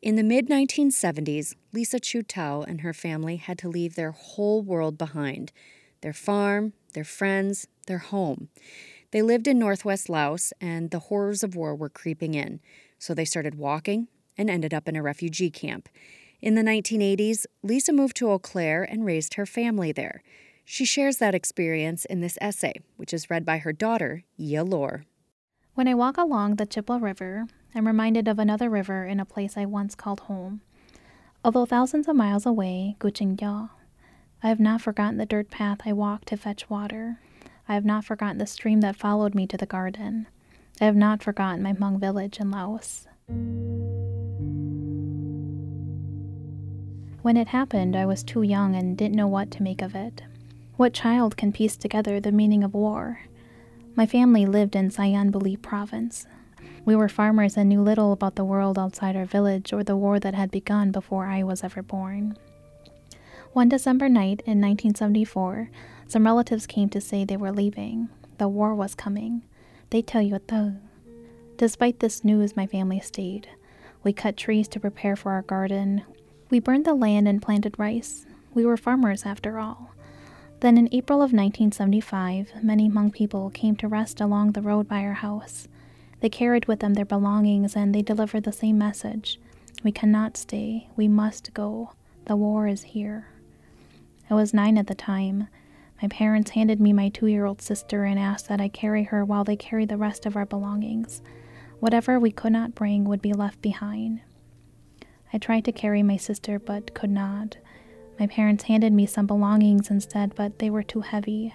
In the mid 1970s, Lisa Chu Tao and her family had to leave their whole world behind their farm, their friends, their home. They lived in northwest Laos, and the horrors of war were creeping in, so they started walking and ended up in a refugee camp. In the 1980s, Lisa moved to Eau Claire and raised her family there. She shares that experience in this essay, which is read by her daughter, Yia Lor. When I walk along the Chippewa River, I'm reminded of another river in a place I once called home. Although thousands of miles away, Guqingya, I have not forgotten the dirt path I walked to fetch water. I have not forgotten the stream that followed me to the garden. I have not forgotten my Hmong village in Laos. When it happened, I was too young and didn't know what to make of it. What child can piece together the meaning of war? My family lived in Sayan Buli province. We were farmers and knew little about the world outside our village or the war that had begun before I was ever born. One December night in 1974, some relatives came to say they were leaving. The war was coming. They tell you though. Despite this news, my family stayed. We cut trees to prepare for our garden. We burned the land and planted rice. We were farmers after all. Then in April of 1975, many Hmong people came to rest along the road by our house. They carried with them their belongings and they delivered the same message We cannot stay. We must go. The war is here. I was nine at the time. My parents handed me my two year old sister and asked that I carry her while they carried the rest of our belongings. Whatever we could not bring would be left behind. I tried to carry my sister but could not. My parents handed me some belongings instead, but they were too heavy.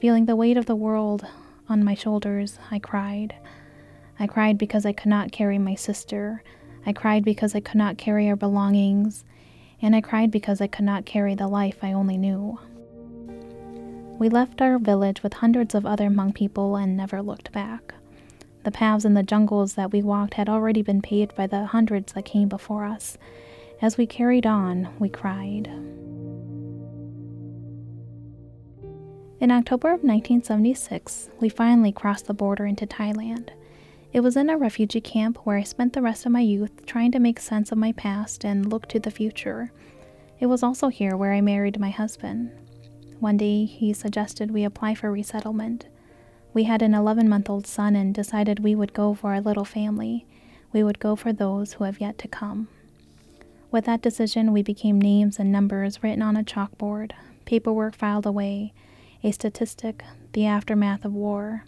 Feeling the weight of the world on my shoulders, I cried. I cried because I could not carry my sister. I cried because I could not carry our belongings. And I cried because I could not carry the life I only knew. We left our village with hundreds of other Hmong people and never looked back. The paths in the jungles that we walked had already been paved by the hundreds that came before us. As we carried on, we cried. In October of 1976, we finally crossed the border into Thailand. It was in a refugee camp where I spent the rest of my youth trying to make sense of my past and look to the future. It was also here where I married my husband. One day, he suggested we apply for resettlement. We had an 11 month old son and decided we would go for our little family. We would go for those who have yet to come. With that decision, we became names and numbers written on a chalkboard, paperwork filed away, a statistic, the aftermath of war,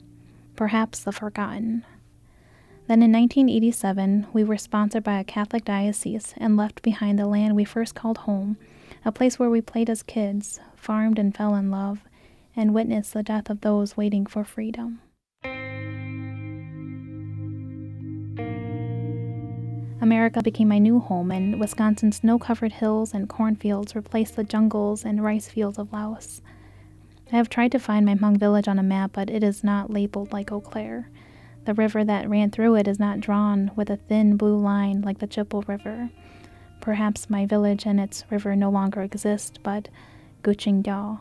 perhaps the forgotten. Then in 1987, we were sponsored by a Catholic diocese and left behind the land we first called home, a place where we played as kids, farmed and fell in love, and witnessed the death of those waiting for freedom. America became my new home, and Wisconsin's snow covered hills and cornfields replaced the jungles and rice fields of Laos. I have tried to find my Hmong village on a map, but it is not labeled like Eau Claire. The river that ran through it is not drawn with a thin blue line like the Chippewa River. Perhaps my village and its river no longer exist, but Guqingya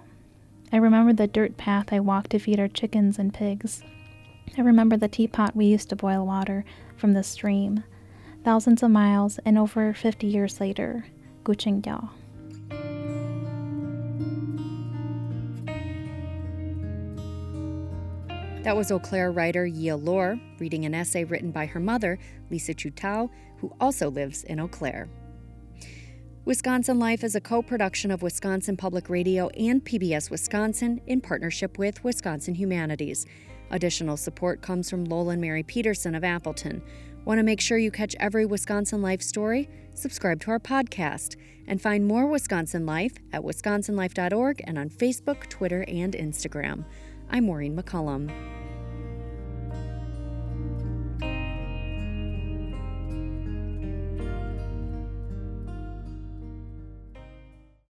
I remember the dirt path I walked to feed our chickens and pigs. I remember the teapot we used to boil water from the stream. Thousands of miles and over 50 years later, Guqingya. That was Eau Claire writer Yia Lor reading an essay written by her mother, Lisa Chu Tao, who also lives in Eau Claire. Wisconsin Life is a co production of Wisconsin Public Radio and PBS Wisconsin in partnership with Wisconsin Humanities. Additional support comes from Lolan Mary Peterson of Appleton. Want to make sure you catch every Wisconsin Life story? Subscribe to our podcast and find more Wisconsin Life at wisconsinlife.org and on Facebook, Twitter, and Instagram. I'm Maureen McCollum.